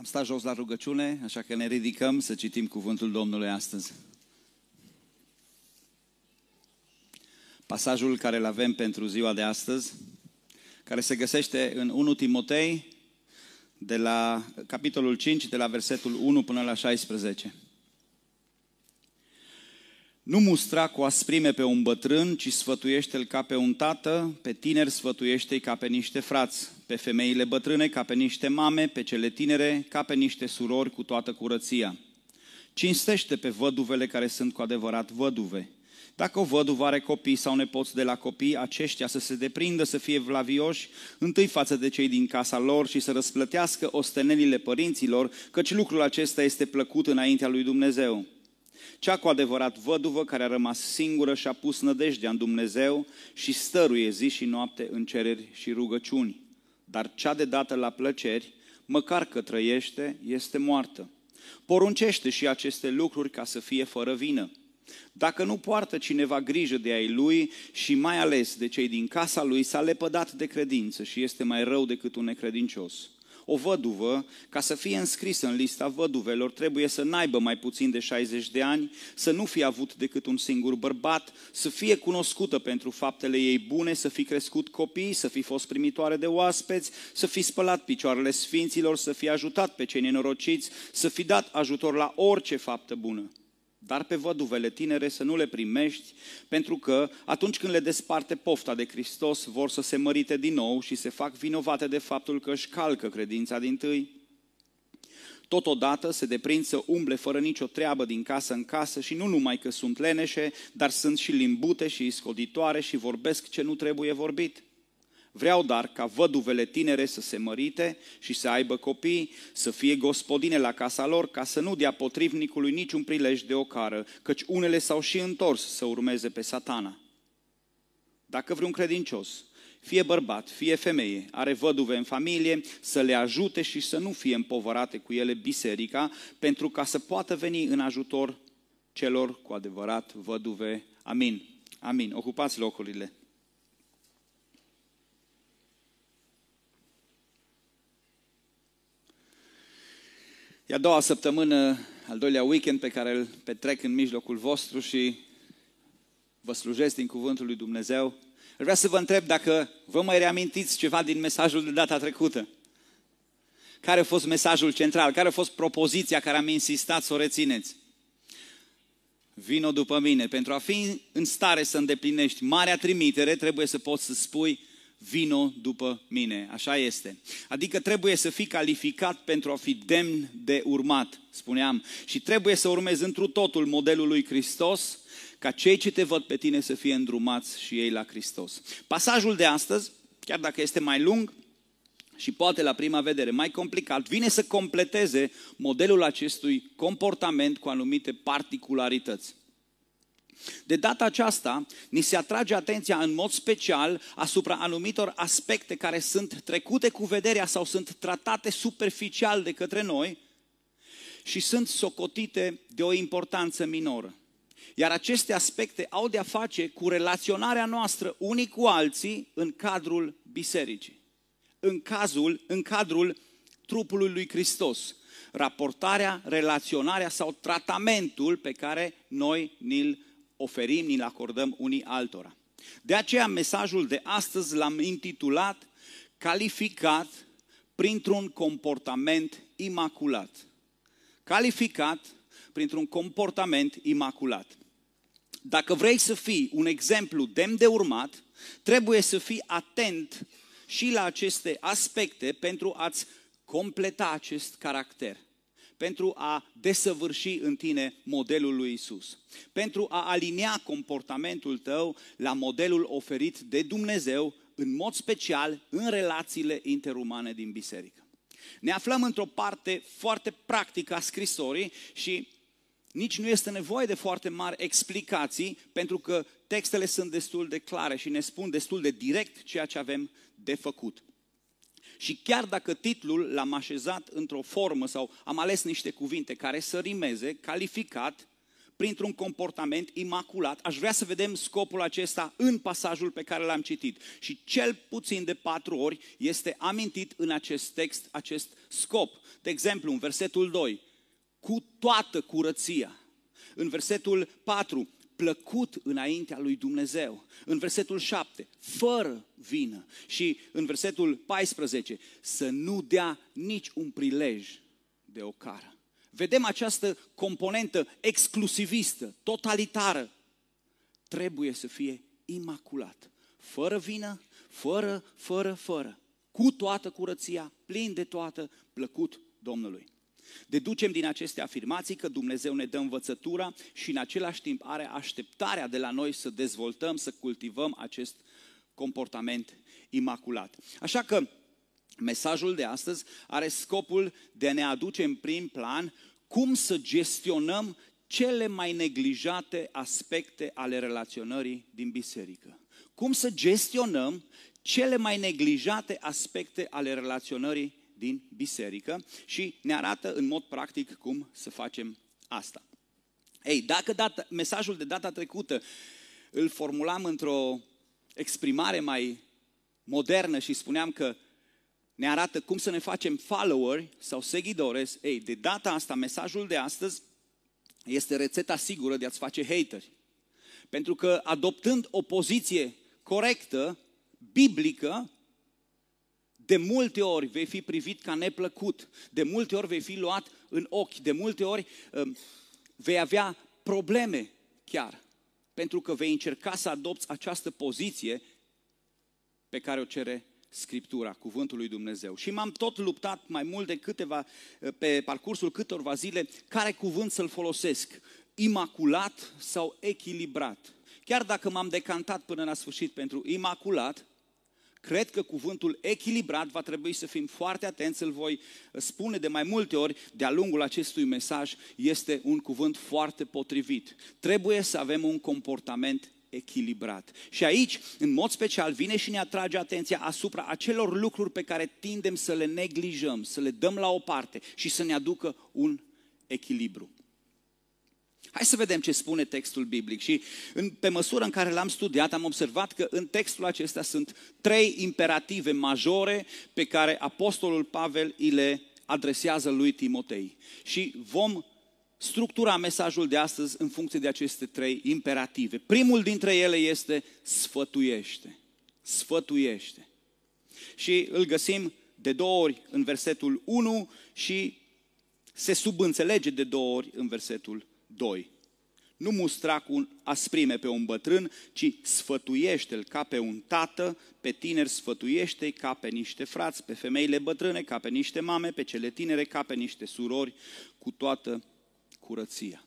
Am stat jos la rugăciune, așa că ne ridicăm să citim cuvântul Domnului astăzi. Pasajul care îl avem pentru ziua de astăzi, care se găsește în 1 Timotei, de la capitolul 5, de la versetul 1 până la 16. Nu mustra cu asprime pe un bătrân, ci sfătuiește-l ca pe un tată, pe tineri sfătuiește-i ca pe niște frați, pe femeile bătrâne ca pe niște mame, pe cele tinere ca pe niște surori cu toată curăția. Cinstește pe văduvele care sunt cu adevărat văduve. Dacă o văduvă are copii sau nepoți de la copii, aceștia să se deprindă să fie vlavioși, întâi față de cei din casa lor și să răsplătească ostenelile părinților, căci lucrul acesta este plăcut înaintea lui Dumnezeu. Cea cu adevărat văduvă care a rămas singură și a pus nădejdea în Dumnezeu și stăruie zi și noapte în cereri și rugăciuni. Dar cea de dată la plăceri, măcar că trăiește, este moartă. Poruncește și aceste lucruri ca să fie fără vină. Dacă nu poartă cineva grijă de ai lui și mai ales de cei din casa lui, s-a lepădat de credință și este mai rău decât un necredincios o văduvă, ca să fie înscrisă în lista văduvelor, trebuie să n-aibă mai puțin de 60 de ani, să nu fie avut decât un singur bărbat, să fie cunoscută pentru faptele ei bune, să fi crescut copii, să fi fost primitoare de oaspeți, să fi spălat picioarele sfinților, să fi ajutat pe cei nenorociți, să fi dat ajutor la orice faptă bună dar pe văduvele tinere să nu le primești, pentru că atunci când le desparte pofta de Hristos, vor să se mărite din nou și se fac vinovate de faptul că își calcă credința din tâi. Totodată se deprind să umble fără nicio treabă din casă în casă și nu numai că sunt leneșe, dar sunt și limbute și iscoditoare și vorbesc ce nu trebuie vorbit. Vreau dar ca văduvele tinere să se mărite și să aibă copii, să fie gospodine la casa lor, ca să nu dea potrivnicului niciun prilej de ocară, căci unele s-au și întors să urmeze pe satana. Dacă vreun credincios, fie bărbat, fie femeie, are văduve în familie, să le ajute și să nu fie împovărate cu ele biserica, pentru ca să poată veni în ajutor celor cu adevărat văduve. Amin. Amin. Ocupați locurile. E a doua săptămână, al doilea weekend pe care îl petrec în mijlocul vostru și vă slujesc din Cuvântul lui Dumnezeu. Vreau să vă întreb dacă vă mai reamintiți ceva din mesajul de data trecută. Care a fost mesajul central? Care a fost propoziția care am insistat să o rețineți? Vino după mine. Pentru a fi în stare să îndeplinești marea trimitere, trebuie să poți să spui vino după mine. Așa este. Adică trebuie să fii calificat pentru a fi demn de urmat, spuneam. Și trebuie să urmezi întru totul modelul lui Hristos, ca cei ce te văd pe tine să fie îndrumați și ei la Hristos. Pasajul de astăzi, chiar dacă este mai lung, și poate la prima vedere mai complicat, vine să completeze modelul acestui comportament cu anumite particularități. De data aceasta, ni se atrage atenția în mod special asupra anumitor aspecte care sunt trecute cu vederea sau sunt tratate superficial de către noi și sunt socotite de o importanță minoră. Iar aceste aspecte au de-a face cu relaționarea noastră unii cu alții în cadrul bisericii. În, cazul, în cadrul trupului lui Hristos. Raportarea, relaționarea sau tratamentul pe care noi ni-l oferim, ni-l acordăm unii altora. De aceea mesajul de astăzi l-am intitulat Calificat printr-un comportament imaculat. Calificat printr-un comportament imaculat. Dacă vrei să fii un exemplu demn de urmat, trebuie să fii atent și la aceste aspecte pentru a-ți completa acest caracter pentru a desăvârși în tine modelul lui Isus, pentru a alinea comportamentul tău la modelul oferit de Dumnezeu, în mod special în relațiile interumane din biserică. Ne aflăm într-o parte foarte practică a scrisorii și nici nu este nevoie de foarte mari explicații, pentru că textele sunt destul de clare și ne spun destul de direct ceea ce avem de făcut. Și chiar dacă titlul l-am așezat într-o formă sau am ales niște cuvinte care să rimeze, calificat, printr-un comportament imaculat. Aș vrea să vedem scopul acesta în pasajul pe care l-am citit. Și cel puțin de patru ori este amintit în acest text acest scop. De exemplu, în versetul 2, cu toată curăția. În versetul 4, plăcut înaintea lui Dumnezeu. În versetul 7, fără vină. Și în versetul 14, să nu dea nici un prilej de ocară. Vedem această componentă exclusivistă, totalitară. Trebuie să fie imaculat. Fără vină, fără, fără, fără. Cu toată curăția, plin de toată, plăcut Domnului. Deducem din aceste afirmații că Dumnezeu ne dă învățătura și în același timp are așteptarea de la noi să dezvoltăm, să cultivăm acest comportament imaculat. Așa că mesajul de astăzi are scopul de a ne aduce în prim plan cum să gestionăm cele mai neglijate aspecte ale relaționării din biserică. Cum să gestionăm cele mai neglijate aspecte ale relaționării din biserică și ne arată în mod practic cum să facem asta. Ei, dacă data, mesajul de data trecută îl formulam într-o exprimare mai modernă și spuneam că ne arată cum să ne facem followeri sau seguidores, ei, de data asta, mesajul de astăzi este rețeta sigură de a-ți face hateri. Pentru că adoptând o poziție corectă, biblică, de multe ori vei fi privit ca neplăcut, de multe ori vei fi luat în ochi, de multe ori um, vei avea probleme chiar, pentru că vei încerca să adopți această poziție pe care o cere Scriptura, Cuvântul lui Dumnezeu. Și m-am tot luptat mai mult de câteva, pe parcursul câtorva zile, care cuvânt să-l folosesc, imaculat sau echilibrat. Chiar dacă m-am decantat până la sfârșit pentru imaculat, Cred că cuvântul echilibrat va trebui să fim foarte atenți, îl voi spune de mai multe ori de-a lungul acestui mesaj, este un cuvânt foarte potrivit. Trebuie să avem un comportament echilibrat. Și aici, în mod special, vine și ne atrage atenția asupra acelor lucruri pe care tindem să le neglijăm, să le dăm la o parte și să ne aducă un echilibru. Hai să vedem ce spune textul biblic și în, pe măsură în care l-am studiat am observat că în textul acesta sunt trei imperative majore pe care apostolul Pavel îi le adresează lui Timotei. Și vom structura mesajul de astăzi în funcție de aceste trei imperative. Primul dintre ele este sfătuiește. Sfătuiește. Și îl găsim de două ori în versetul 1 și se subînțelege de două ori în versetul 2. Nu mustra cu asprime pe un bătrân, ci sfătuiește-l ca pe un tată, pe tineri sfătuiește ca pe niște frați, pe femeile bătrâne ca pe niște mame, pe cele tinere ca pe niște surori, cu toată curăția.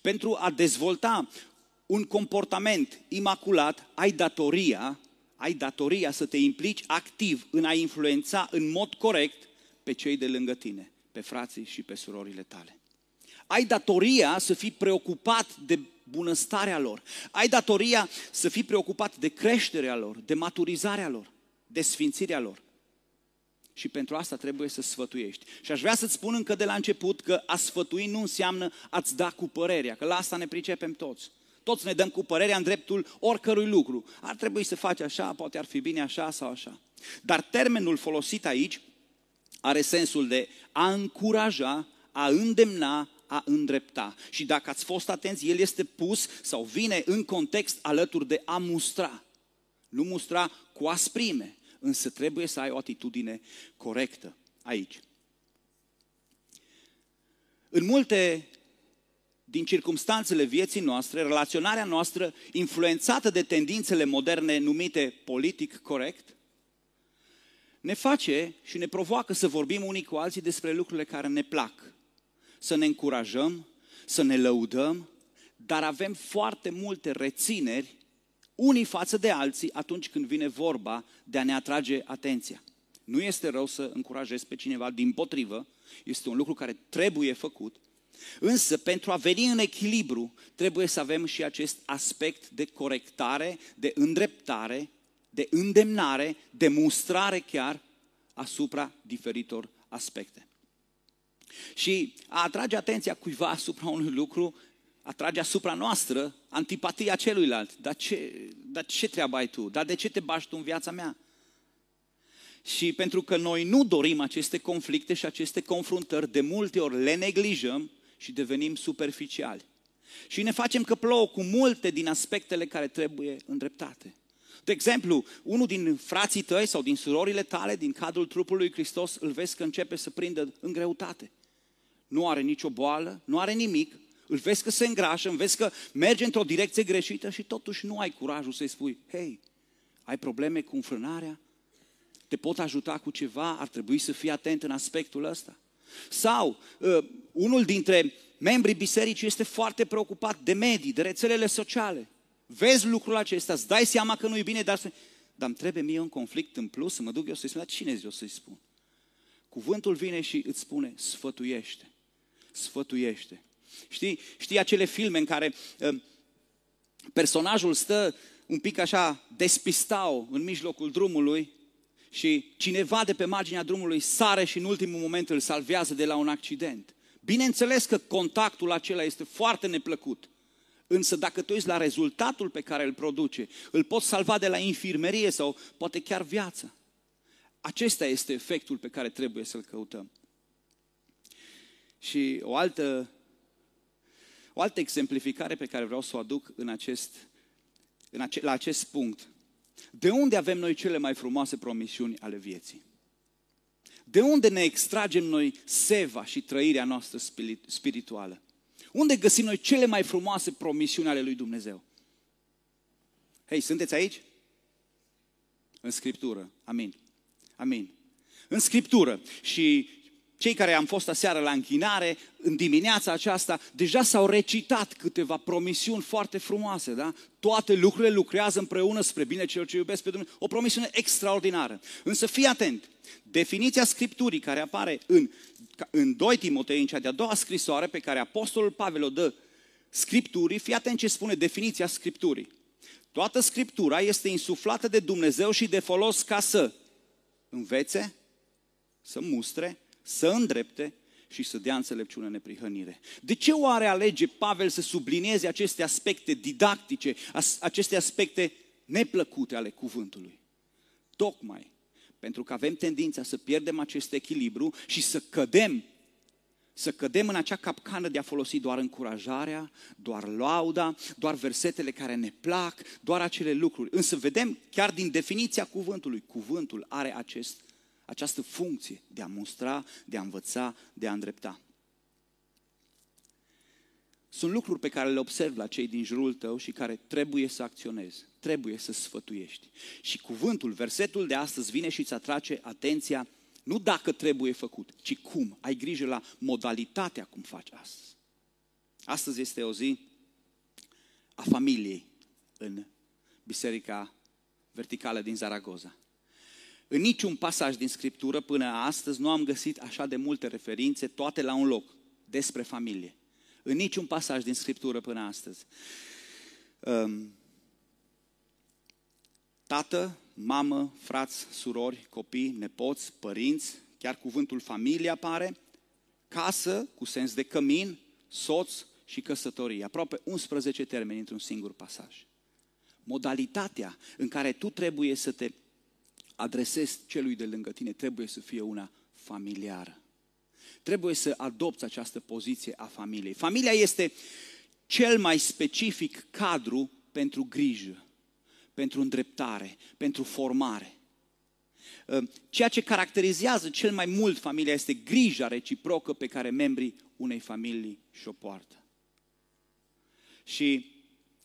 Pentru a dezvolta un comportament imaculat, ai datoria, ai datoria să te implici activ în a influența în mod corect pe cei de lângă tine, pe frații și pe surorile tale. Ai datoria să fii preocupat de bunăstarea lor. Ai datoria să fii preocupat de creșterea lor, de maturizarea lor, de sfințirea lor. Și pentru asta trebuie să sfătuiești. Și aș vrea să-ți spun încă de la început că a sfătui nu înseamnă a-ți da cu părerea, că la asta ne pricepem toți. Toți ne dăm cu părerea în dreptul oricărui lucru. Ar trebui să faci așa, poate ar fi bine așa sau așa. Dar termenul folosit aici are sensul de a încuraja, a îndemna, a îndrepta. Și dacă ați fost atenți, el este pus sau vine în context alături de a mustra. Nu mustra cu asprime, însă trebuie să ai o atitudine corectă aici. În multe din circumstanțele vieții noastre, relaționarea noastră influențată de tendințele moderne numite politic corect, ne face și ne provoacă să vorbim unii cu alții despre lucrurile care ne plac să ne încurajăm, să ne lăudăm, dar avem foarte multe rețineri unii față de alții atunci când vine vorba de a ne atrage atenția. Nu este rău să încurajezi pe cineva, din potrivă, este un lucru care trebuie făcut, însă pentru a veni în echilibru trebuie să avem și acest aspect de corectare, de îndreptare, de îndemnare, de mustrare chiar asupra diferitor aspecte. Și a atrage atenția cuiva asupra unui lucru atrage asupra noastră antipatia celuilalt. Dar ce, dar ce treabă ai tu? Dar de ce te bași tu în viața mea? Și pentru că noi nu dorim aceste conflicte și aceste confruntări, de multe ori le neglijăm și devenim superficiali. Și ne facem că plouă cu multe din aspectele care trebuie îndreptate. De exemplu, unul din frații tăi sau din surorile tale din cadrul trupului Hristos îl vezi că începe să prindă în greutate. Nu are nicio boală, nu are nimic, îl vezi că se îngrașă, îl vezi că merge într-o direcție greșită și totuși nu ai curajul să-i spui, hei, ai probleme cu înfrânarea? Te pot ajuta cu ceva? Ar trebui să fii atent în aspectul ăsta. Sau uh, unul dintre membrii bisericii este foarte preocupat de medii, de rețelele sociale. Vezi lucrul acesta, îți dai seama că nu e bine, dar, dar îmi trebuie mie un conflict în plus să mă duc eu să-i spun, dar cine eu să-i spun? Cuvântul vine și îți spune, sfătuiește, sfătuiește. Știi, știi acele filme în care uh, personajul stă un pic așa despistau în mijlocul drumului și cineva de pe marginea drumului sare și în ultimul moment îl salvează de la un accident. Bineînțeles că contactul acela este foarte neplăcut. Însă dacă tu ești la rezultatul pe care îl produce, îl poți salva de la infirmerie sau poate chiar viața. Acesta este efectul pe care trebuie să-l căutăm. Și o altă, o altă exemplificare pe care vreau să o aduc în acest, în ace, la acest punct. De unde avem noi cele mai frumoase promisiuni ale vieții? De unde ne extragem noi seva și trăirea noastră spirituală? Unde găsim noi cele mai frumoase promisiuni ale lui Dumnezeu? Hei, sunteți aici? În Scriptură. Amin. Amin. În Scriptură. Și cei care am fost aseară la închinare, în dimineața aceasta, deja s-au recitat câteva promisiuni foarte frumoase, da? Toate lucrurile lucrează împreună spre bine celor ce iubesc pe Dumnezeu. O promisiune extraordinară. Însă fii atent, definiția Scripturii care apare în, în 2 Timotei, în cea de-a doua scrisoare pe care Apostolul Pavel o dă Scripturii, fii atent ce spune definiția Scripturii. Toată Scriptura este insuflată de Dumnezeu și de folos ca să învețe, să mustre, să îndrepte și să dea înțelepciune neprihănire. De ce oare alege Pavel să sublinieze aceste aspecte didactice, aceste aspecte neplăcute ale cuvântului? Tocmai pentru că avem tendința să pierdem acest echilibru și să cădem să cădem în acea capcană de a folosi doar încurajarea, doar lauda, doar versetele care ne plac, doar acele lucruri. Însă vedem chiar din definiția cuvântului, cuvântul are acest această funcție de a mustra, de a învăța, de a îndrepta. Sunt lucruri pe care le observ la cei din jurul tău și care trebuie să acționezi, trebuie să sfătuiești. Și cuvântul, versetul de astăzi vine și îți atrage atenția nu dacă trebuie făcut, ci cum. Ai grijă la modalitatea cum faci astăzi. Astăzi este o zi a familiei în Biserica Verticală din Zaragoza. În niciun pasaj din Scriptură până astăzi nu am găsit așa de multe referințe, toate la un loc, despre familie. În niciun pasaj din Scriptură până astăzi. Um, tată, mamă, frați, surori, copii, nepoți, părinți, chiar cuvântul familie apare, casă cu sens de cămin, soț și căsătorie. Aproape 11 termeni într-un singur pasaj. Modalitatea în care tu trebuie să te adresezi celui de lângă tine trebuie să fie una familiară. Trebuie să adopți această poziție a familiei. Familia este cel mai specific cadru pentru grijă, pentru îndreptare, pentru formare. Ă, ceea ce caracterizează cel mai mult familia este grija reciprocă pe care membrii unei familii și-o poartă. Și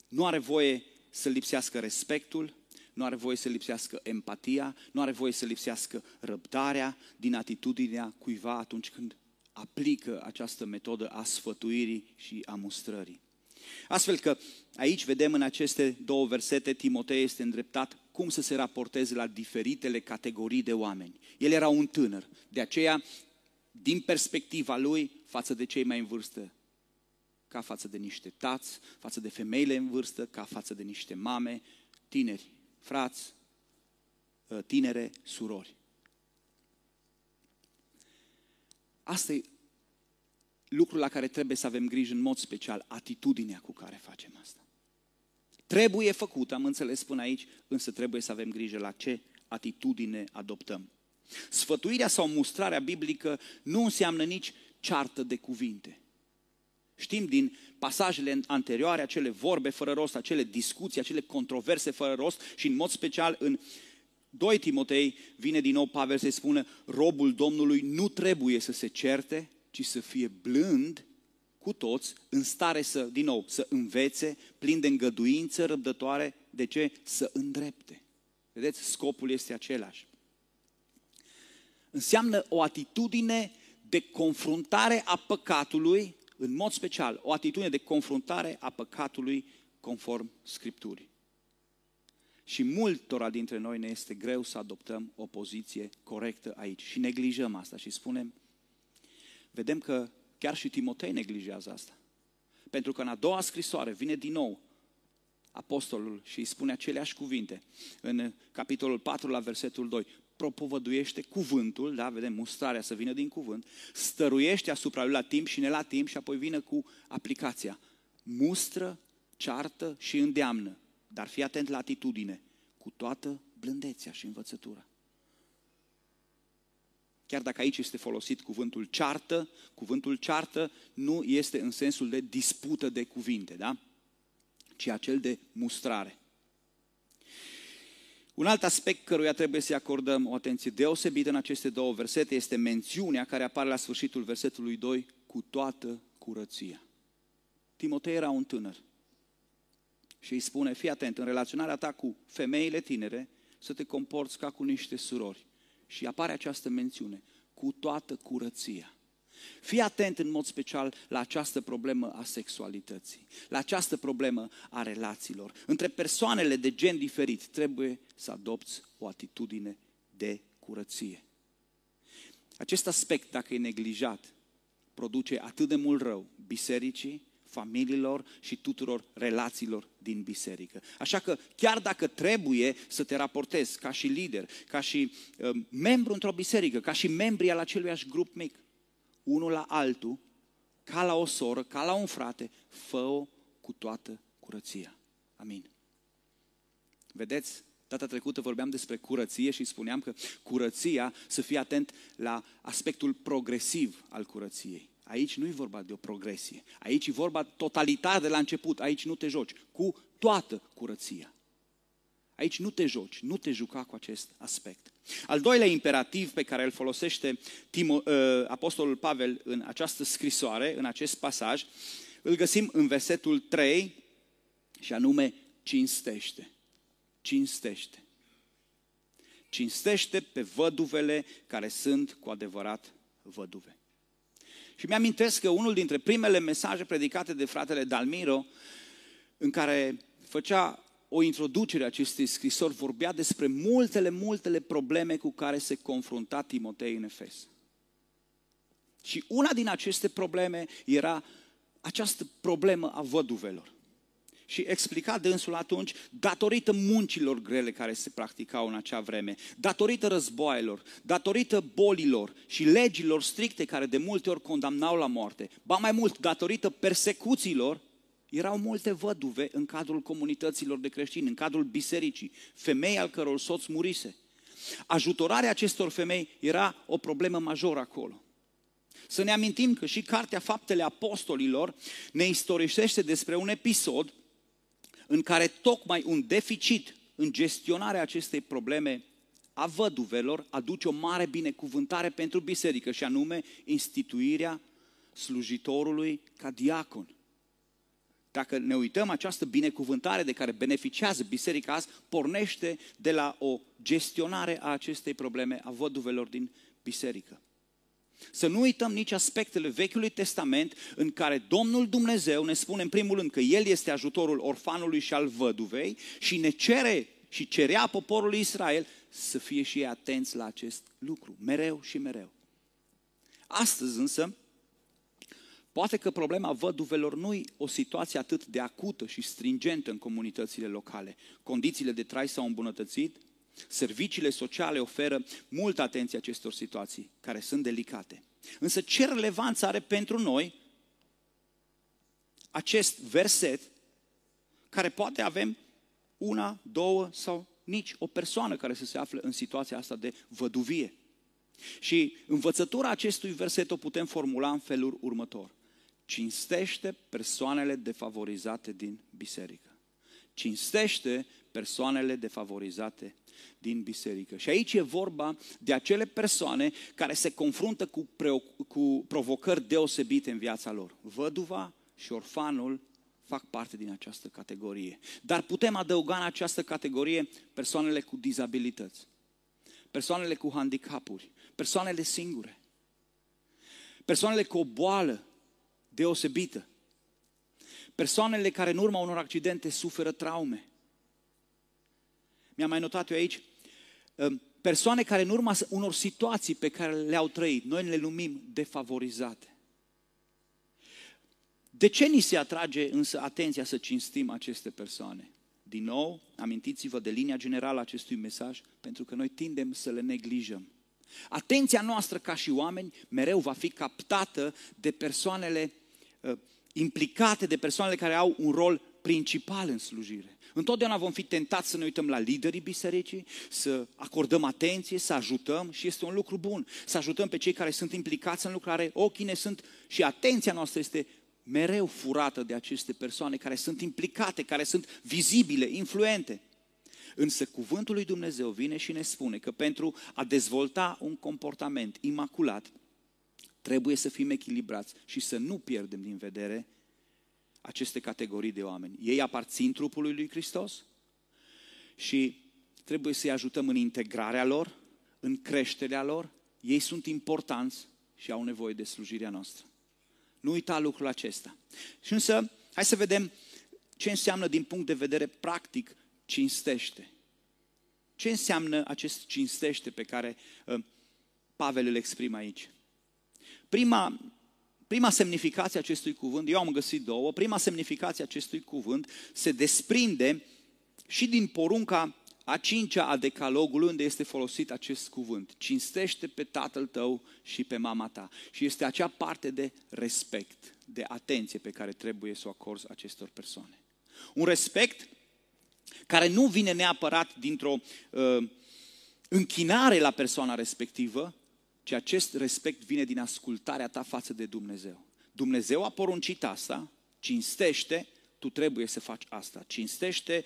nu are voie să lipsească respectul, nu are voie să lipsească empatia, nu are voie să lipsească răbdarea din atitudinea cuiva atunci când aplică această metodă a sfătuirii și a mustrării. Astfel că aici vedem în aceste două versete, Timotei este îndreptat cum să se raporteze la diferitele categorii de oameni. El era un tânăr, de aceea, din perspectiva lui, față de cei mai în vârstă, ca față de niște tați, față de femeile în vârstă, ca față de niște mame, tineri, frați, ă, tinere, surori. Asta e, lucru la care trebuie să avem grijă în mod special, atitudinea cu care facem asta. Trebuie făcut, am înțeles până aici, însă trebuie să avem grijă la ce atitudine adoptăm. Sfătuirea sau mustrarea biblică nu înseamnă nici ceartă de cuvinte. Știm din pasajele anterioare acele vorbe fără rost, acele discuții, acele controverse fără rost și în mod special în 2 Timotei vine din nou Pavel să spună robul Domnului nu trebuie să se certe, ci să fie blând cu toți, în stare să, din nou, să învețe, plin de îngăduință răbdătoare, de ce? Să îndrepte. Vedeți, scopul este același. Înseamnă o atitudine de confruntare a păcatului, în mod special, o atitudine de confruntare a păcatului conform Scripturii. Și multora dintre noi ne este greu să adoptăm o poziție corectă aici și neglijăm asta și spunem, vedem că chiar și Timotei neglijează asta. Pentru că în a doua scrisoare vine din nou apostolul și îi spune aceleași cuvinte. În capitolul 4 la versetul 2, propovăduiește cuvântul, da, vedem mustrarea să vină din cuvânt, stăruiește asupra lui la timp și ne la timp și apoi vine cu aplicația. Mustră, ceartă și îndeamnă, dar fii atent la atitudine, cu toată blândețea și învățătura. Chiar dacă aici este folosit cuvântul ceartă, cuvântul ceartă nu este în sensul de dispută de cuvinte, da? ci acel de mustrare. Un alt aspect căruia trebuie să-i acordăm o atenție deosebită în aceste două versete este mențiunea care apare la sfârșitul versetului 2, cu toată curăția. Timotei era un tânăr și îi spune, fii atent, în relaționarea ta cu femeile tinere, să te comporți ca cu niște surori. Și apare această mențiune, cu toată curăția. Fii atent în mod special la această problemă a sexualității, la această problemă a relațiilor. Între persoanele de gen diferit trebuie să adopți o atitudine de curăție. Acest aspect, dacă e neglijat, produce atât de mult rău bisericii, familiilor și tuturor relațiilor din biserică. Așa că chiar dacă trebuie să te raportezi ca și lider, ca și uh, membru într-o biserică, ca și membri al aceluiași grup mic, unul la altul, ca la o soră, ca la un frate, fă-o cu toată curăția. Amin. Vedeți, data trecută vorbeam despre curăție și spuneam că curăția, să fie atent la aspectul progresiv al curăției. Aici nu e vorba de o progresie. Aici e vorba totalitar de la început. Aici nu te joci. Cu toată curăția. Aici nu te joci, nu te juca cu acest aspect. Al doilea imperativ pe care îl folosește Timo, uh, Apostolul Pavel în această scrisoare, în acest pasaj, îl găsim în versetul 3 și anume cinstește. Cinstește. Cinstește pe văduvele care sunt cu adevărat văduve. Și mi-amintesc că unul dintre primele mesaje predicate de fratele Dalmiro, în care făcea o introducere a acestei scrisori, vorbea despre multele, multele probleme cu care se confrunta Timotei în Efes. Și una din aceste probleme era această problemă a văduvelor și explica dânsul atunci, datorită muncilor grele care se practicau în acea vreme, datorită războaielor, datorită bolilor și legilor stricte care de multe ori condamnau la moarte, ba mai mult, datorită persecuțiilor, erau multe văduve în cadrul comunităților de creștini, în cadrul bisericii, femei al căror soț murise. Ajutorarea acestor femei era o problemă majoră acolo. Să ne amintim că și Cartea Faptele Apostolilor ne istorisește despre un episod în care tocmai un deficit în gestionarea acestei probleme a văduvelor aduce o mare binecuvântare pentru biserică și anume instituirea slujitorului ca diacon. Dacă ne uităm, această binecuvântare de care beneficiază biserica azi pornește de la o gestionare a acestei probleme a văduvelor din biserică. Să nu uităm nici aspectele Vechiului Testament în care Domnul Dumnezeu ne spune în primul rând că El este ajutorul orfanului și al văduvei și ne cere și cerea poporului Israel să fie și ei atenți la acest lucru, mereu și mereu. Astăzi însă, poate că problema văduvelor nu e o situație atât de acută și stringentă în comunitățile locale. Condițiile de trai s-au îmbunătățit, Serviciile sociale oferă multă atenție acestor situații care sunt delicate. Însă ce relevanță are pentru noi acest verset, care poate avem una, două sau nici o persoană care să se află în situația asta de văduvie. Și învățătura acestui verset o putem formula în felul următor. Cinstește persoanele defavorizate din biserică. Cinstește persoanele defavorizate din biserică. Și aici e vorba de acele persoane care se confruntă cu, cu provocări deosebite în viața lor. Văduva și orfanul fac parte din această categorie. Dar putem adăuga în această categorie persoanele cu dizabilități, persoanele cu handicapuri, persoanele singure, persoanele cu o boală deosebită, persoanele care în urma unor accidente suferă traume. Mi-am mai notat eu aici, um, persoane care în urma unor situații pe care le-au trăit, noi le numim defavorizate. De ce ni se atrage însă atenția să cinstim aceste persoane? Din nou, amintiți-vă de linia generală a acestui mesaj, pentru că noi tindem să le neglijăm. Atenția noastră ca și oameni mereu va fi captată de persoanele uh, implicate, de persoanele care au un rol principal în slujire. Întotdeauna vom fi tentați să ne uităm la liderii bisericii, să acordăm atenție, să ajutăm și este un lucru bun. Să ajutăm pe cei care sunt implicați în lucrare, ochii ne sunt și atenția noastră este mereu furată de aceste persoane care sunt implicate, care sunt vizibile, influente. Însă cuvântul lui Dumnezeu vine și ne spune că pentru a dezvolta un comportament imaculat, trebuie să fim echilibrați și să nu pierdem din vedere aceste categorii de oameni. Ei aparțin trupului lui Hristos și trebuie să-i ajutăm în integrarea lor, în creșterea lor. Ei sunt importanți și au nevoie de slujirea noastră. Nu uita lucrul acesta. Și însă, hai să vedem ce înseamnă din punct de vedere practic cinstește. Ce înseamnă acest cinstește pe care uh, Pavel îl exprimă aici? Prima, prima semnificație a acestui cuvânt, eu am găsit două, prima semnificație a acestui cuvânt se desprinde și din porunca a cincea a decalogului unde este folosit acest cuvânt. Cinstește pe tatăl tău și pe mama ta. Și este acea parte de respect, de atenție pe care trebuie să o acorzi acestor persoane. Un respect care nu vine neapărat dintr-o uh, închinare la persoana respectivă, ci acest respect vine din ascultarea ta față de Dumnezeu. Dumnezeu a poruncit asta, cinstește, tu trebuie să faci asta. Cinstește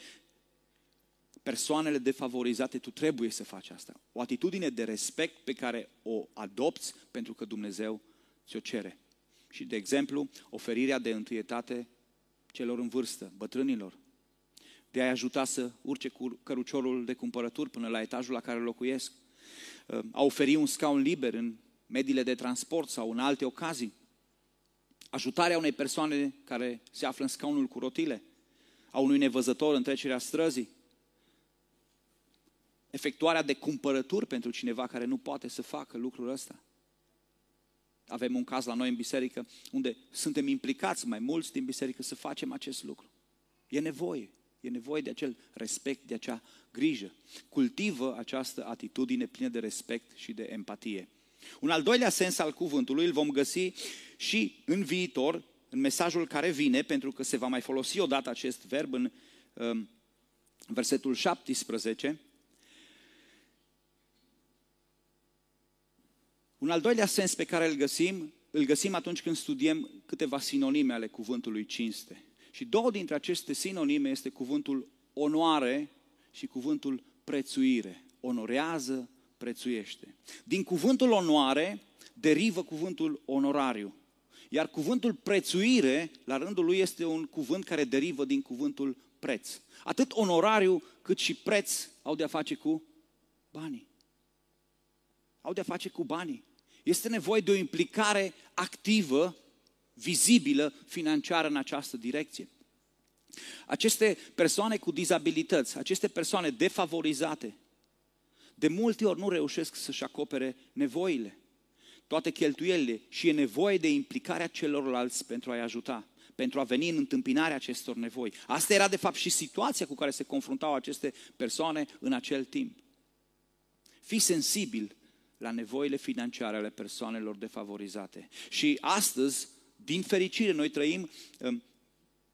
persoanele defavorizate, tu trebuie să faci asta. O atitudine de respect pe care o adopți pentru că Dumnezeu ți-o cere. Și, de exemplu, oferirea de întâietate celor în vârstă, bătrânilor, de a-i ajuta să urce cu căruciorul de cumpărături până la etajul la care locuiesc, a oferi un scaun liber în mediile de transport sau în alte ocazii, ajutarea unei persoane care se află în scaunul cu rotile, a unui nevăzător în trecerea străzii, efectuarea de cumpărături pentru cineva care nu poate să facă lucrul ăsta. Avem un caz la noi în biserică unde suntem implicați mai mulți din biserică să facem acest lucru. E nevoie. E nevoie de acel respect, de acea grijă. Cultivă această atitudine plină de respect și de empatie. Un al doilea sens al cuvântului îl vom găsi și în viitor, în mesajul care vine, pentru că se va mai folosi odată acest verb în um, versetul 17, Un al doilea sens pe care îl găsim, îl găsim atunci când studiem câteva sinonime ale cuvântului cinste. Și două dintre aceste sinonime este cuvântul onoare și cuvântul prețuire. Onorează, prețuiește. Din cuvântul onoare derivă cuvântul onorariu. Iar cuvântul prețuire, la rândul lui, este un cuvânt care derivă din cuvântul preț. Atât onorariu cât și preț au de-a face cu banii. Au de-a face cu banii. Este nevoie de o implicare activă, vizibilă, financiară în această direcție. Aceste persoane cu dizabilități, aceste persoane defavorizate, de multe ori nu reușesc să-și acopere nevoile, toate cheltuielile și e nevoie de implicarea celorlalți pentru a-i ajuta, pentru a veni în întâmpinarea acestor nevoi. Asta era de fapt și situația cu care se confruntau aceste persoane în acel timp. Fii sensibil la nevoile financiare ale persoanelor defavorizate. Și astăzi, din fericire, noi trăim um,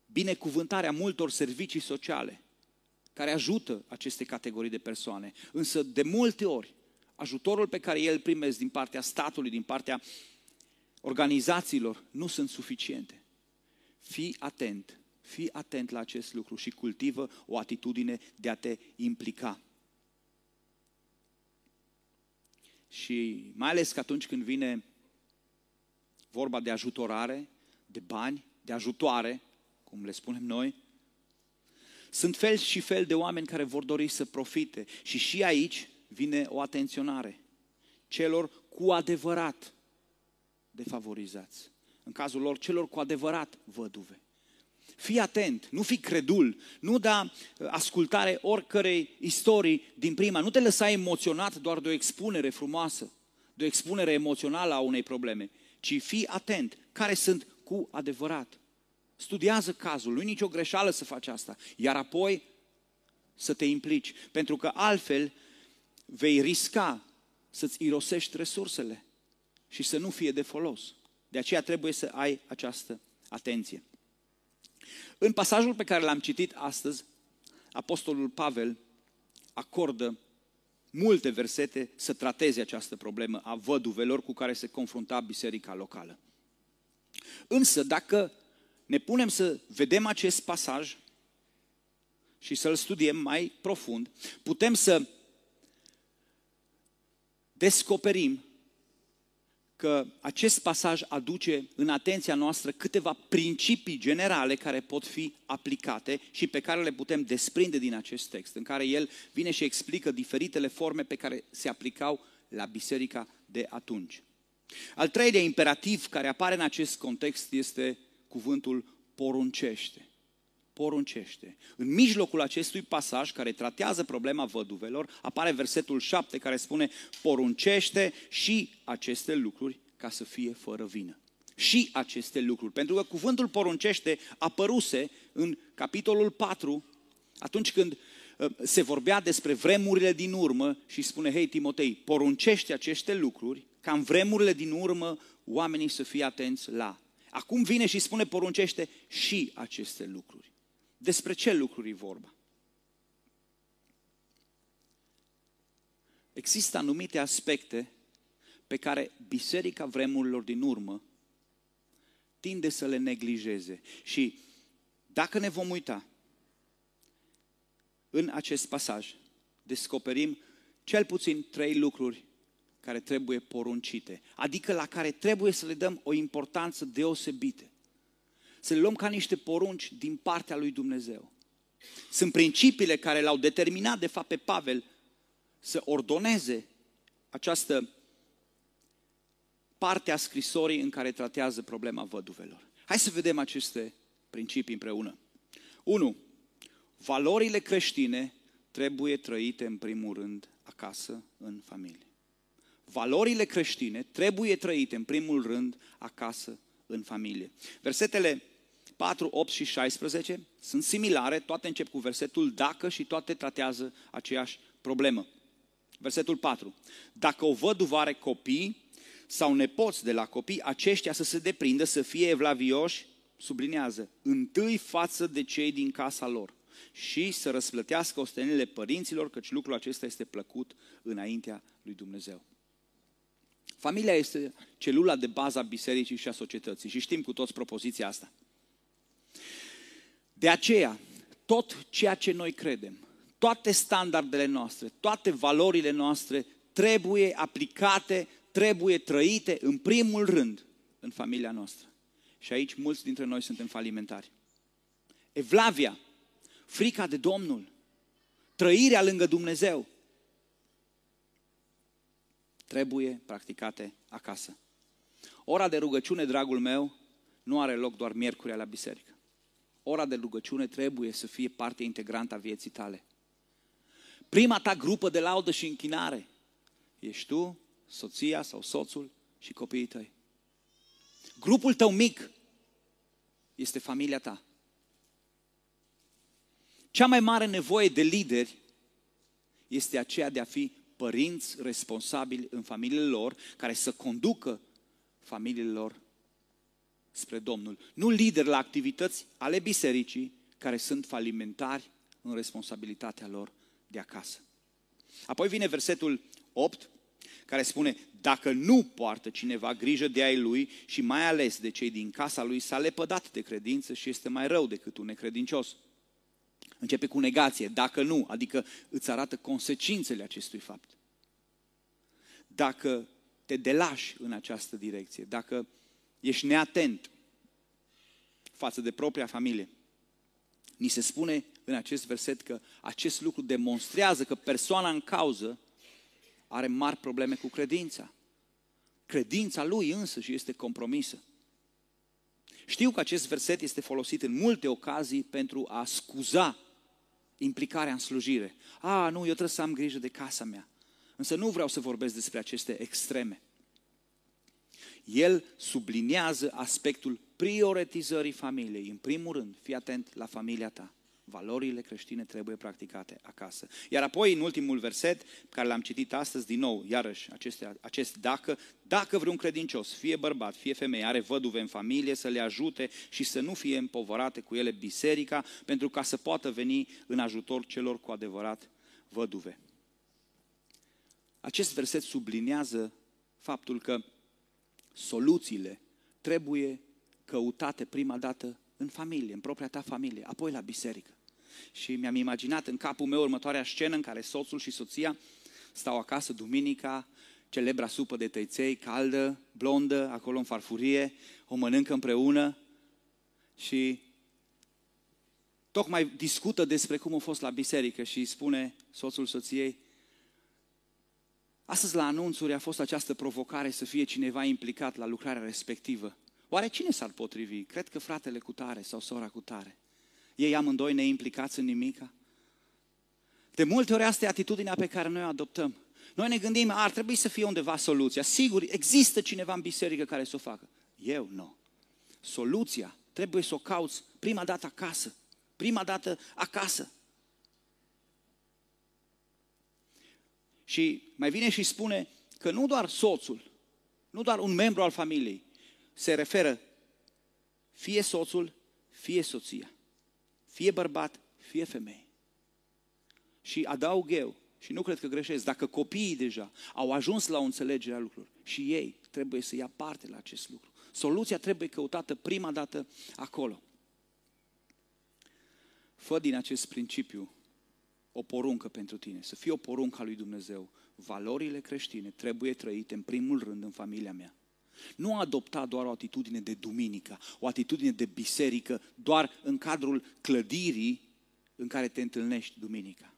binecuvântarea multor servicii sociale care ajută aceste categorii de persoane. Însă, de multe ori, ajutorul pe care el primesc din partea statului, din partea organizațiilor, nu sunt suficiente. Fii atent, fii atent la acest lucru și cultivă o atitudine de a te implica. Și mai ales că atunci când vine vorba de ajutorare, de bani, de ajutoare, cum le spunem noi, sunt fel și fel de oameni care vor dori să profite. Și și aici vine o atenționare celor cu adevărat defavorizați. În cazul lor, celor cu adevărat văduve. Fii atent, nu fi credul, nu da ascultare oricărei istorii din prima, nu te lăsa emoționat doar de o expunere frumoasă, de o expunere emoțională a unei probleme, ci fii atent care sunt cu adevărat. Studiază cazul, nu e nicio greșeală să faci asta, iar apoi să te implici, pentru că altfel vei risca să-ți irosești resursele și să nu fie de folos. De aceea trebuie să ai această atenție. În pasajul pe care l-am citit astăzi, Apostolul Pavel acordă multe versete să trateze această problemă a văduvelor cu care se confrunta biserica locală. Însă, dacă ne punem să vedem acest pasaj și să-l studiem mai profund, putem să descoperim că acest pasaj aduce în atenția noastră câteva principii generale care pot fi aplicate și pe care le putem desprinde din acest text, în care el vine și explică diferitele forme pe care se aplicau la biserica de atunci. Al treilea imperativ care apare în acest context este cuvântul poruncește. Poruncește. În mijlocul acestui pasaj care tratează problema văduvelor, apare versetul 7 care spune poruncește și aceste lucruri ca să fie fără vină. Și aceste lucruri. Pentru că cuvântul poruncește apăruse în capitolul 4 atunci când uh, se vorbea despre vremurile din urmă și spune, hei Timotei, poruncește aceste lucruri ca în vremurile din urmă oamenii să fie atenți la. Acum vine și spune, poruncește și aceste lucruri. Despre ce lucruri e vorba? Există anumite aspecte pe care biserica vremurilor din urmă tinde să le neglijeze. Și dacă ne vom uita în acest pasaj, descoperim cel puțin trei lucruri care trebuie poruncite, adică la care trebuie să le dăm o importanță deosebită. Să le luăm ca niște porunci din partea lui Dumnezeu. Sunt principiile care l-au determinat, de fapt, pe Pavel să ordoneze această parte a scrisorii în care tratează problema văduvelor. Hai să vedem aceste principii împreună. 1. Valorile creștine trebuie trăite în primul rând acasă, în familie. Valorile creștine trebuie trăite în primul rând acasă, în familie. Versetele 4, 8 și 16 sunt similare, toate încep cu versetul dacă și toate tratează aceeași problemă. Versetul 4. Dacă o văduvă are copii sau nepoți de la copii, aceștia să se deprindă, să fie evlavioși, sublinează, întâi față de cei din casa lor și să răsplătească ostenile părinților, căci lucrul acesta este plăcut înaintea lui Dumnezeu. Familia este celula de bază a bisericii și a societății și știm cu toți propoziția asta. De aceea, tot ceea ce noi credem, toate standardele noastre, toate valorile noastre trebuie aplicate, trebuie trăite în primul rând în familia noastră. Și aici mulți dintre noi suntem falimentari. Evlavia, frica de Domnul, trăirea lângă Dumnezeu, trebuie practicate acasă. Ora de rugăciune, dragul meu, nu are loc doar miercurea la biserică. Ora de rugăciune trebuie să fie parte integrantă a vieții tale. Prima ta grupă de laudă și închinare ești tu, soția sau soțul și copiii tăi. Grupul tău mic este familia ta. Cea mai mare nevoie de lideri este aceea de a fi părinți responsabili în familiile lor, care să conducă familiile lor spre Domnul. Nu lideri la activități ale bisericii care sunt falimentari în responsabilitatea lor de acasă. Apoi vine versetul 8, care spune, dacă nu poartă cineva grijă de ai lui și mai ales de cei din casa lui, s-a lepădat de credință și este mai rău decât un necredincios. Începe cu negație, dacă nu, adică îți arată consecințele acestui fapt. Dacă te delași în această direcție, dacă ești neatent față de propria familie, ni se spune în acest verset că acest lucru demonstrează că persoana în cauză are mari probleme cu credința. Credința lui însă și este compromisă. Știu că acest verset este folosit în multe ocazii pentru a scuza implicarea în slujire. A, nu, eu trebuie să am grijă de casa mea. Însă nu vreau să vorbesc despre aceste extreme. El subliniază aspectul prioritizării familiei. În primul rând, fii atent la familia ta. Valorile creștine trebuie practicate acasă. Iar apoi, în ultimul verset, care l-am citit astăzi, din nou, iarăși, aceste, acest dacă, dacă vreun credincios, fie bărbat, fie femeie, are văduve în familie, să le ajute și să nu fie împovărate cu ele biserica, pentru ca să poată veni în ajutor celor cu adevărat văduve. Acest verset subliniază faptul că soluțiile trebuie căutate prima dată în familie, în propria ta familie, apoi la biserică. Și mi-am imaginat în capul meu următoarea scenă în care soțul și soția stau acasă duminica, celebra supă de tăiței, caldă, blondă, acolo în farfurie, o mănâncă împreună și tocmai discută despre cum a fost la biserică și spune soțul soției, astăzi la anunțuri a fost această provocare să fie cineva implicat la lucrarea respectivă. Oare cine s-ar potrivi? Cred că fratele cu tare sau sora cu tare. Ei amândoi neimplicați în nimica? De multe ori asta e atitudinea pe care noi o adoptăm. Noi ne gândim, ar trebui să fie undeva soluția. Sigur, există cineva în biserică care să o facă. Eu nu. Soluția trebuie să o cauți prima dată acasă. Prima dată acasă. Și mai vine și spune că nu doar soțul, nu doar un membru al familiei, se referă fie soțul, fie soția, fie bărbat, fie femeie. Și adaug eu, și nu cred că greșesc, dacă copiii deja au ajuns la o înțelegere a lucrurilor și ei trebuie să ia parte la acest lucru. Soluția trebuie căutată prima dată acolo. Fă din acest principiu o poruncă pentru tine, să fie o poruncă a lui Dumnezeu. Valorile creștine trebuie trăite în primul rând în familia mea. Nu adopta doar o atitudine de duminică, o atitudine de biserică, doar în cadrul clădirii în care te întâlnești duminica.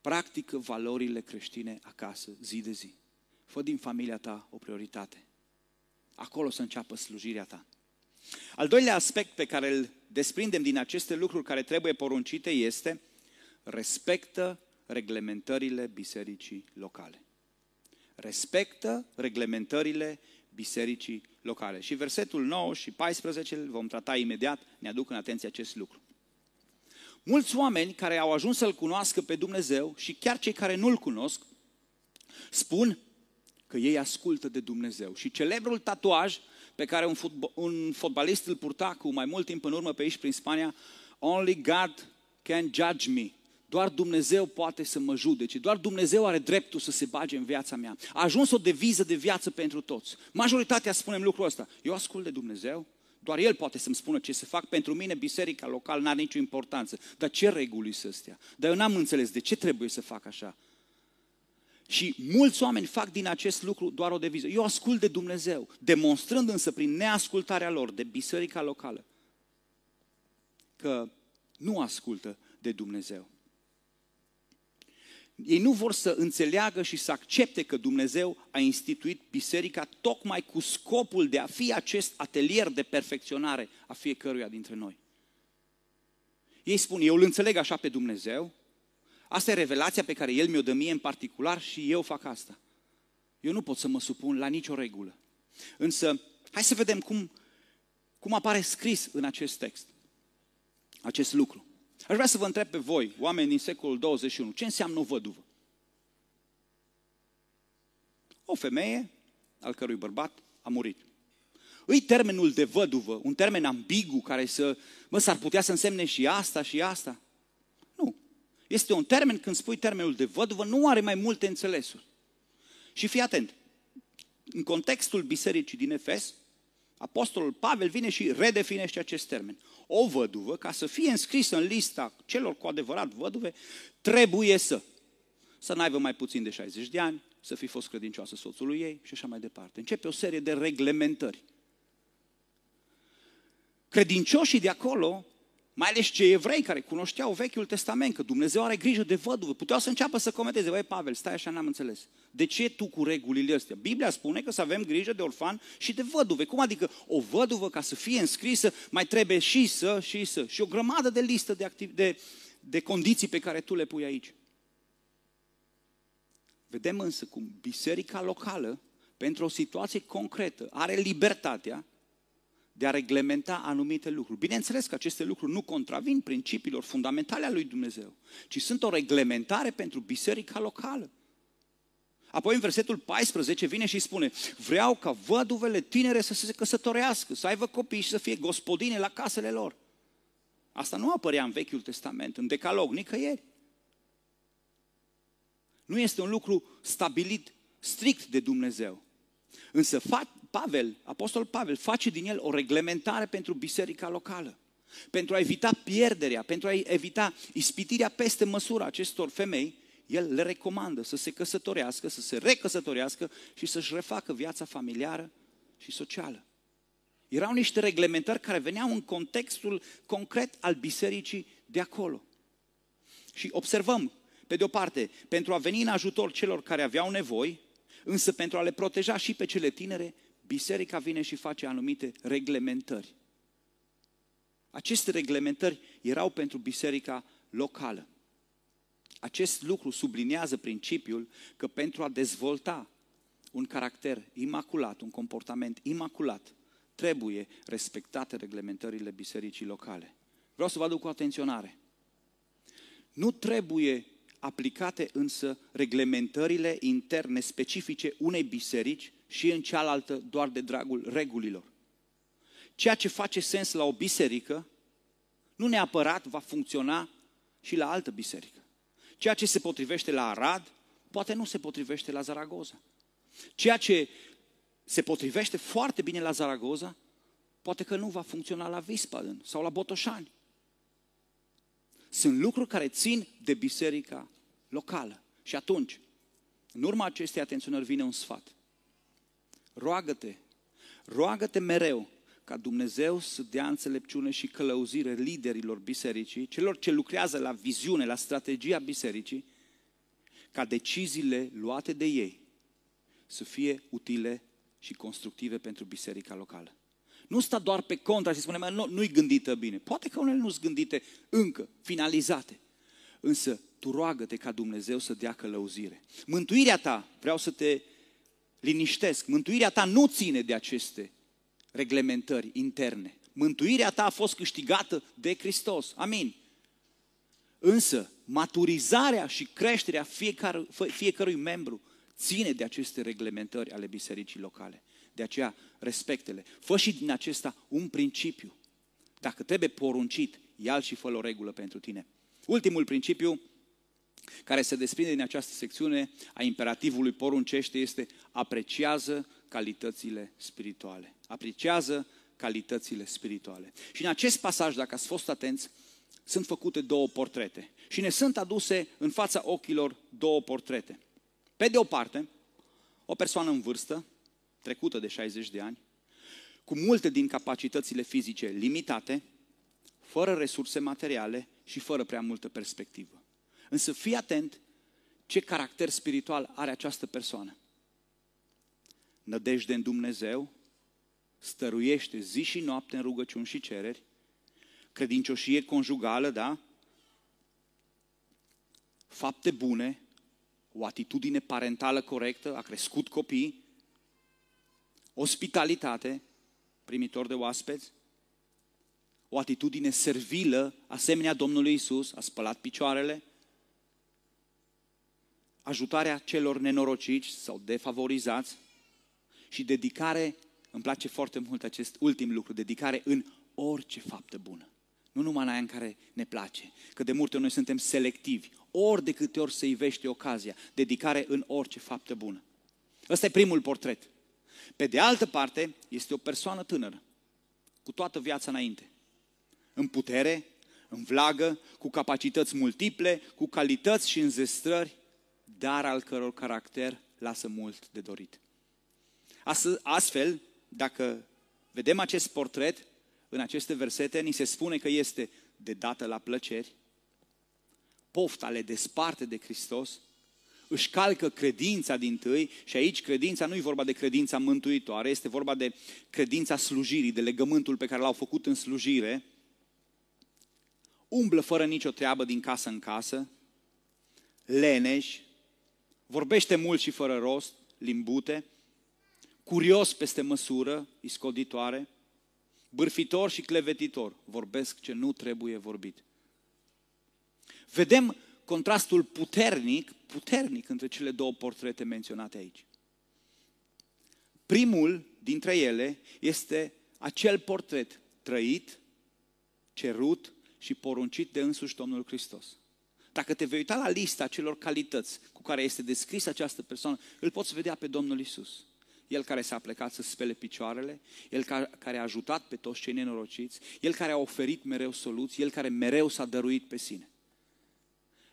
Practică valorile creștine acasă, zi de zi. Fă din familia ta o prioritate. Acolo să înceapă slujirea ta. Al doilea aspect pe care îl desprindem din aceste lucruri care trebuie poruncite este respectă reglementările bisericii locale. Respectă reglementările bisericii locale. Și versetul 9 și 14 îl vom trata imediat, ne aduc în atenție acest lucru. Mulți oameni care au ajuns să-L cunoască pe Dumnezeu și chiar cei care nu-L cunosc, spun că ei ascultă de Dumnezeu. Și celebrul tatuaj pe care un, fotbal, un fotbalist îl purta cu mai mult timp în urmă pe aici prin Spania, Only God can judge me. Doar Dumnezeu poate să mă judece, doar Dumnezeu are dreptul să se bage în viața mea. A ajuns o deviză de viață pentru toți. Majoritatea spunem lucrul ăsta. Eu ascult de Dumnezeu, doar El poate să-mi spună ce să fac. Pentru mine, biserica locală n-are nicio importanță. Dar ce reguli sunt astea? Dar eu n-am înțeles de ce trebuie să fac așa. Și mulți oameni fac din acest lucru doar o deviză. Eu ascult de Dumnezeu, demonstrând însă prin neascultarea lor de biserica locală că nu ascultă de Dumnezeu. Ei nu vor să înțeleagă și să accepte că Dumnezeu a instituit biserica tocmai cu scopul de a fi acest atelier de perfecționare a fiecăruia dintre noi. Ei spun, eu îl înțeleg așa pe Dumnezeu, asta e revelația pe care El mi-o dă mie în particular și eu fac asta. Eu nu pot să mă supun la nicio regulă. Însă, hai să vedem cum, cum apare scris în acest text acest lucru. Aș vrea să vă întreb pe voi, oameni din secolul 21, ce înseamnă o văduvă? O femeie al cărui bărbat a murit. Îi termenul de văduvă, un termen ambigu care să, mă, s-ar putea să însemne și asta și asta. Nu. Este un termen, când spui termenul de văduvă, nu are mai multe înțelesuri. Și fii atent, în contextul bisericii din Efes, Apostolul Pavel vine și redefinește acest termen. O văduvă, ca să fie înscrisă în lista celor cu adevărat văduve, trebuie să să n-aibă mai puțin de 60 de ani, să fi fost credincioasă soțului ei și așa mai departe. Începe o serie de reglementări. Credincioșii de acolo, mai ales cei evrei care cunoșteau Vechiul Testament, că Dumnezeu are grijă de văduve, puteau să înceapă să comenteze, băi Pavel, stai așa, n-am înțeles. De ce tu cu regulile astea? Biblia spune că să avem grijă de orfan și de văduve. Cum adică o văduvă, ca să fie înscrisă, mai trebuie și să, și să. Și o grămadă de listă de, activ- de, de condiții pe care tu le pui aici. Vedem însă cum biserica locală, pentru o situație concretă, are libertatea de a reglementa anumite lucruri. Bineînțeles că aceste lucruri nu contravin principiilor fundamentale ale lui Dumnezeu, ci sunt o reglementare pentru biserica locală. Apoi în versetul 14 vine și spune, vreau ca văduvele tinere să se căsătorească, să aibă copii și să fie gospodine la casele lor. Asta nu apărea în Vechiul Testament, în Decalog, nicăieri. Nu este un lucru stabilit strict de Dumnezeu. Însă Pavel, Apostol Pavel, face din el o reglementare pentru biserica locală. Pentru a evita pierderea, pentru a evita ispitirea peste măsură acestor femei, el le recomandă să se căsătorească, să se recăsătorească și să-și refacă viața familiară și socială. Erau niște reglementări care veneau în contextul concret al bisericii de acolo. Și observăm pe de o parte, pentru a veni în ajutor celor care aveau nevoi, însă pentru a le proteja și pe cele tinere, biserica vine și face anumite reglementări. Aceste reglementări erau pentru biserica locală. Acest lucru subliniază principiul că pentru a dezvolta un caracter imaculat, un comportament imaculat, trebuie respectate reglementările bisericii locale. Vreau să vă aduc cu atenționare. Nu trebuie aplicate însă reglementările interne specifice unei biserici și în cealaltă doar de dragul regulilor. Ceea ce face sens la o biserică, nu neapărat va funcționa și la altă biserică. Ceea ce se potrivește la Arad, poate nu se potrivește la Zaragoza. Ceea ce se potrivește foarte bine la Zaragoza, poate că nu va funcționa la Vispaden sau la Botoșani. Sunt lucruri care țin de biserica locală. Și atunci, în urma acestei atenționări vine un sfat. Roagă-te, roagă-te mereu ca Dumnezeu să dea înțelepciune și călăuzire liderilor bisericii, celor ce lucrează la viziune, la strategia bisericii, ca deciziile luate de ei să fie utile și constructive pentru biserica locală. Nu sta doar pe contra și spune, nu, nu-i gândită bine. Poate că unele nu sunt gândite încă, finalizate. Însă tu roagă-te ca Dumnezeu să dea călăuzire. Mântuirea ta, vreau să te liniștesc, mântuirea ta nu ține de aceste reglementări interne. Mântuirea ta a fost câștigată de Hristos. Amin. Însă, maturizarea și creșterea fiecare, fiecărui membru ține de aceste reglementări ale bisericii locale. De aceea, respectele. Fă și din acesta un principiu. Dacă trebuie poruncit, ia și fă o regulă pentru tine. Ultimul principiu care se desprinde din această secțiune a imperativului poruncește este apreciază calitățile spirituale. Apreciază calitățile spirituale. Și în acest pasaj, dacă ați fost atenți, sunt făcute două portrete. Și ne sunt aduse în fața ochilor două portrete. Pe de o parte, o persoană în vârstă, trecută de 60 de ani, cu multe din capacitățile fizice limitate, fără resurse materiale și fără prea multă perspectivă. Însă fii atent ce caracter spiritual are această persoană. Nădejde în Dumnezeu, stăruiește zi și noapte în rugăciuni și cereri, credincioșie conjugală, da? Fapte bune, o atitudine parentală corectă, a crescut copii, ospitalitate, primitor de oaspeți, o atitudine servilă, asemenea Domnului Isus, a spălat picioarele, ajutarea celor nenorociți sau defavorizați și dedicare îmi place foarte mult acest ultim lucru, dedicare în orice faptă bună. Nu numai în aia în care ne place, că de multe ori noi suntem selectivi, ori de câte ori se ivește ocazia, dedicare în orice faptă bună. Ăsta e primul portret. Pe de altă parte, este o persoană tânără, cu toată viața înainte, în putere, în vlagă, cu capacități multiple, cu calități și înzestrări, dar al căror caracter lasă mult de dorit. Astfel, dacă vedem acest portret în aceste versete, ni se spune că este de dată la plăceri, pofta le desparte de Hristos, își calcă credința din tâi și aici credința nu e vorba de credința mântuitoare, este vorba de credința slujirii, de legământul pe care l-au făcut în slujire, umblă fără nicio treabă din casă în casă, leneș, vorbește mult și fără rost, limbute, curios peste măsură, iscoditoare, bârfitor și clevetitor, vorbesc ce nu trebuie vorbit. Vedem contrastul puternic, puternic între cele două portrete menționate aici. Primul dintre ele este acel portret trăit, cerut și poruncit de însuși Domnul Hristos. Dacă te vei uita la lista celor calități cu care este descrisă această persoană, îl poți vedea pe Domnul Isus. El care s-a plecat să spele picioarele, El care a ajutat pe toți cei nenorociți, El care a oferit mereu soluții, El care mereu s-a dăruit pe sine.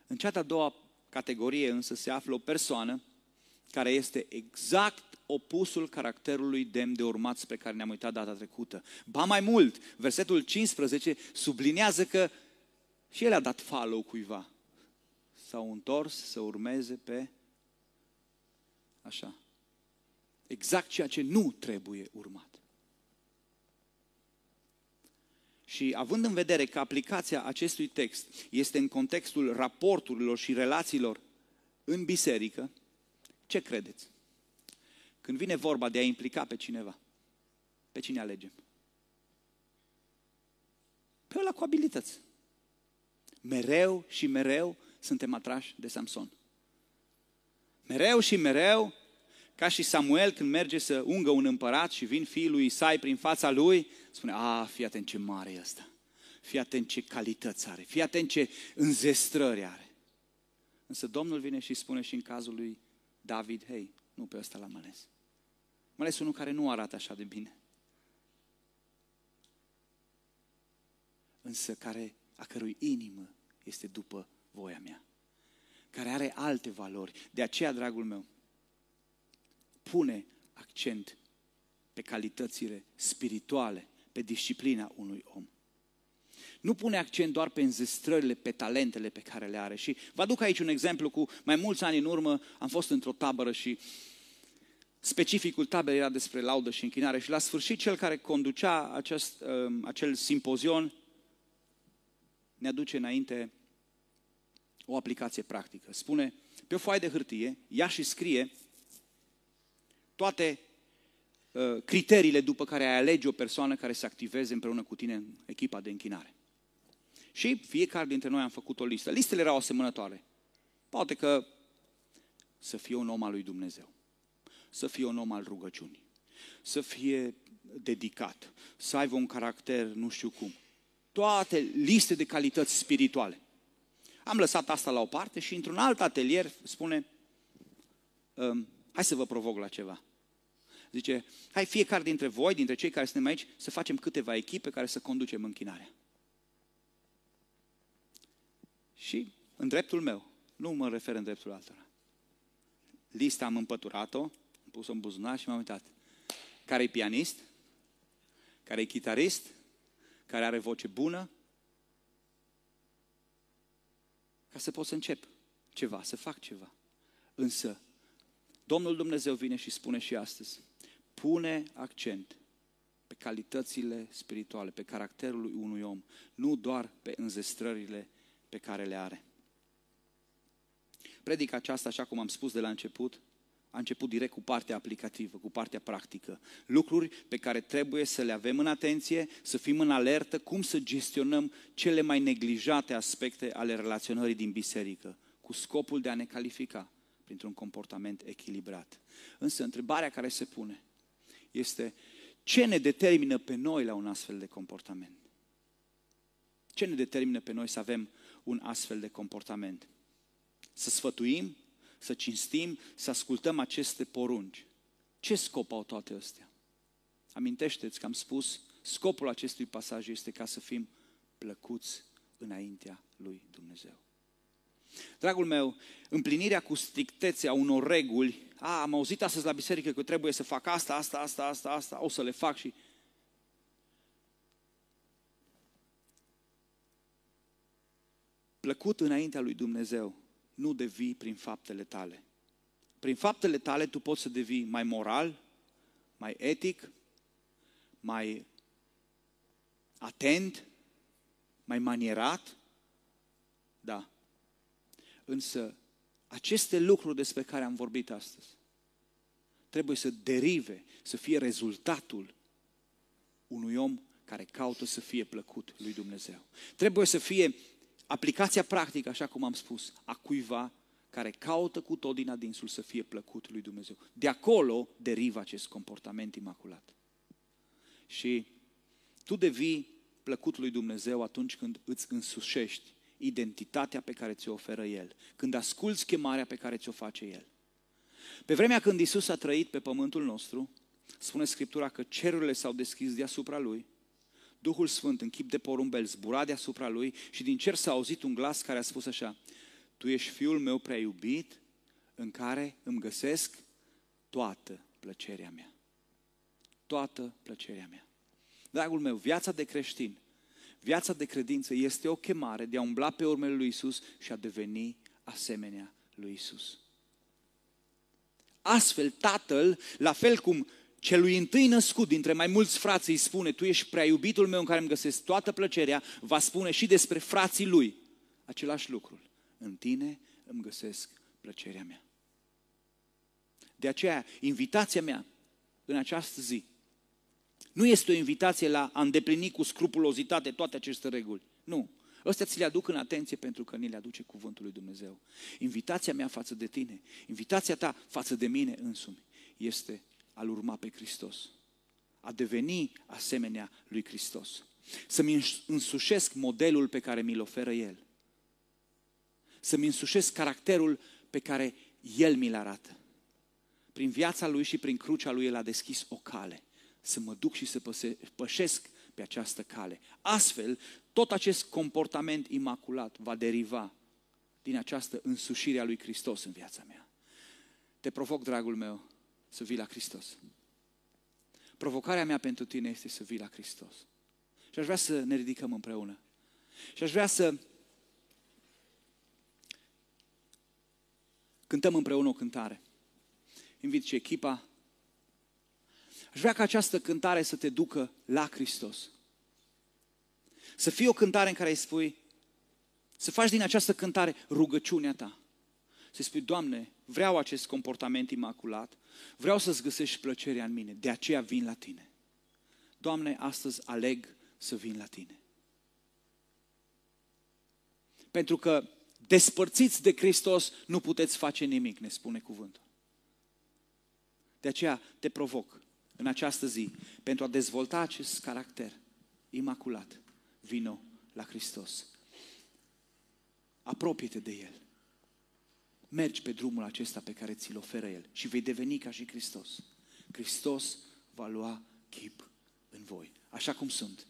În cea de-a doua categorie însă se află o persoană care este exact opusul caracterului demn de urmat spre care ne-am uitat data trecută. Ba mai mult, versetul 15 sublinează că și el a dat follow cuiva. S-au întors să urmeze pe așa. Exact ceea ce nu trebuie urmat. Și având în vedere că aplicația acestui text este în contextul raporturilor și relațiilor în biserică, ce credeți? Când vine vorba de a implica pe cineva, pe cine alegem? Pe ăla cu abilități. Mereu și mereu suntem atrași de Samson. Mereu și mereu, ca și Samuel când merge să ungă un împărat și vin fiul lui Isai prin fața lui, spune, a, fii atent ce mare e ăsta. Fii atent ce calități are. Fii atent ce înzestrări are. Însă Domnul vine și spune și în cazul lui David, hei, nu pe ăsta l-am ales. Am ales unul care nu arată așa de bine. Însă care, a cărui inimă este după voia mea. Care are alte valori. De aceea, dragul meu, pune accent pe calitățile spirituale, pe disciplina unui om. Nu pune accent doar pe înzestrările, pe talentele pe care le are. Și vă aduc aici un exemplu cu mai mulți ani în urmă, am fost într-o tabără și specificul taberei era despre laudă și închinare și la sfârșit cel care conducea acest, um, acel simpozion ne aduce înainte o aplicație practică. Spune, pe o foaie de hârtie, ia și scrie toate uh, criteriile după care ai alege o persoană care să activeze împreună cu tine în echipa de închinare. Și fiecare dintre noi am făcut o listă. Listele erau asemănătoare. Poate că să fie un om al lui Dumnezeu, să fie un om al rugăciunii, să fie dedicat, să aibă un caracter nu știu cum. Toate liste de calități spirituale. Am lăsat asta la o parte și într-un alt atelier spune, um, hai să vă provoc la ceva. Zice, hai fiecare dintre voi, dintre cei care suntem aici, să facem câteva echipe care să conducem închinarea. Și în dreptul meu, nu mă refer în dreptul altora. Lista am împăturat-o, am pus-o în buzunar și m-am uitat. Care e pianist? Care e chitarist? Care are voce bună? Ca să pot să încep ceva, să fac ceva. Însă, Domnul Dumnezeu vine și spune și astăzi, pune accent pe calitățile spirituale, pe caracterul unui om, nu doar pe înzestrările pe care le are. Predica aceasta, așa cum am spus de la început, a început direct cu partea aplicativă, cu partea practică. Lucruri pe care trebuie să le avem în atenție, să fim în alertă, cum să gestionăm cele mai neglijate aspecte ale relaționării din biserică, cu scopul de a ne califica printr-un comportament echilibrat. Însă întrebarea care se pune este Ce ne determină pe noi la un astfel de comportament? Ce ne determină pe noi să avem un astfel de comportament? Să sfătuim, să cinstim, să ascultăm aceste porunci. Ce scop au toate astea? Amintește-ți că am spus, scopul acestui pasaj este ca să fim plăcuți înaintea lui Dumnezeu. Dragul meu, împlinirea cu strictețe a unor reguli, a, am auzit astăzi la biserică că trebuie să fac asta, asta, asta, asta, asta, o să le fac și... Plăcut înaintea lui Dumnezeu, nu devii prin faptele tale. Prin faptele tale tu poți să devii mai moral, mai etic, mai atent, mai manierat, da. Însă, aceste lucruri despre care am vorbit astăzi trebuie să derive, să fie rezultatul unui om care caută să fie plăcut lui Dumnezeu. Trebuie să fie aplicația practică, așa cum am spus, a cuiva care caută cu tot din adinsul să fie plăcut lui Dumnezeu. De acolo derivă acest comportament imaculat. Și tu devii plăcut lui Dumnezeu atunci când îți însușești identitatea pe care ți-o oferă El, când asculți chemarea pe care ți-o face El. Pe vremea când Isus a trăit pe pământul nostru, spune Scriptura că cerurile s-au deschis deasupra Lui, Duhul Sfânt în chip de porumbel zbura deasupra Lui și din cer s-a auzit un glas care a spus așa, Tu ești Fiul meu prea iubit, în care îmi găsesc toată plăcerea mea. Toată plăcerea mea. Dragul meu, viața de creștin, viața de credință este o chemare de a umbla pe urmele lui Isus și a deveni asemenea lui Isus. Astfel, Tatăl, la fel cum celui întâi născut dintre mai mulți frați îi spune, tu ești prea iubitul meu în care îmi găsesc toată plăcerea, va spune și despre frații lui același lucru. În tine îmi găsesc plăcerea mea. De aceea, invitația mea în această zi nu este o invitație la a îndeplini cu scrupulozitate toate aceste reguli. Nu. Ăstea ți le aduc în atenție pentru că ni le aduce cuvântul lui Dumnezeu. Invitația mea față de tine, invitația ta față de mine însumi, este a-L urma pe Hristos. A deveni asemenea lui Hristos. Să-mi însușesc modelul pe care mi-l oferă El. Să-mi însușesc caracterul pe care El mi-l arată. Prin viața Lui și prin crucea Lui El a deschis o cale să mă duc și să pășesc pe această cale. Astfel, tot acest comportament imaculat va deriva din această însușire a lui Hristos în viața mea. Te provoc, dragul meu, să vii la Hristos. Provocarea mea pentru tine este să vii la Hristos. Și aș vrea să ne ridicăm împreună. Și aș vrea să cântăm împreună o cântare. Invit și echipa Aș vrea ca această cântare să te ducă la Hristos. Să fie o cântare în care îi spui, să faci din această cântare rugăciunea ta. Să spui, Doamne, vreau acest comportament imaculat, vreau să-ți găsești plăcerea în mine, de aceea vin la tine. Doamne, astăzi aleg să vin la tine. Pentru că despărțiți de Hristos nu puteți face nimic, ne spune cuvântul. De aceea te provoc în această zi pentru a dezvolta acest caracter imaculat. Vino la Hristos. Apropie-te de El. Mergi pe drumul acesta pe care ți-l oferă El și vei deveni ca și Hristos. Hristos va lua chip în voi. Așa cum sunt,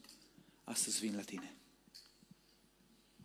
astăzi vin la tine.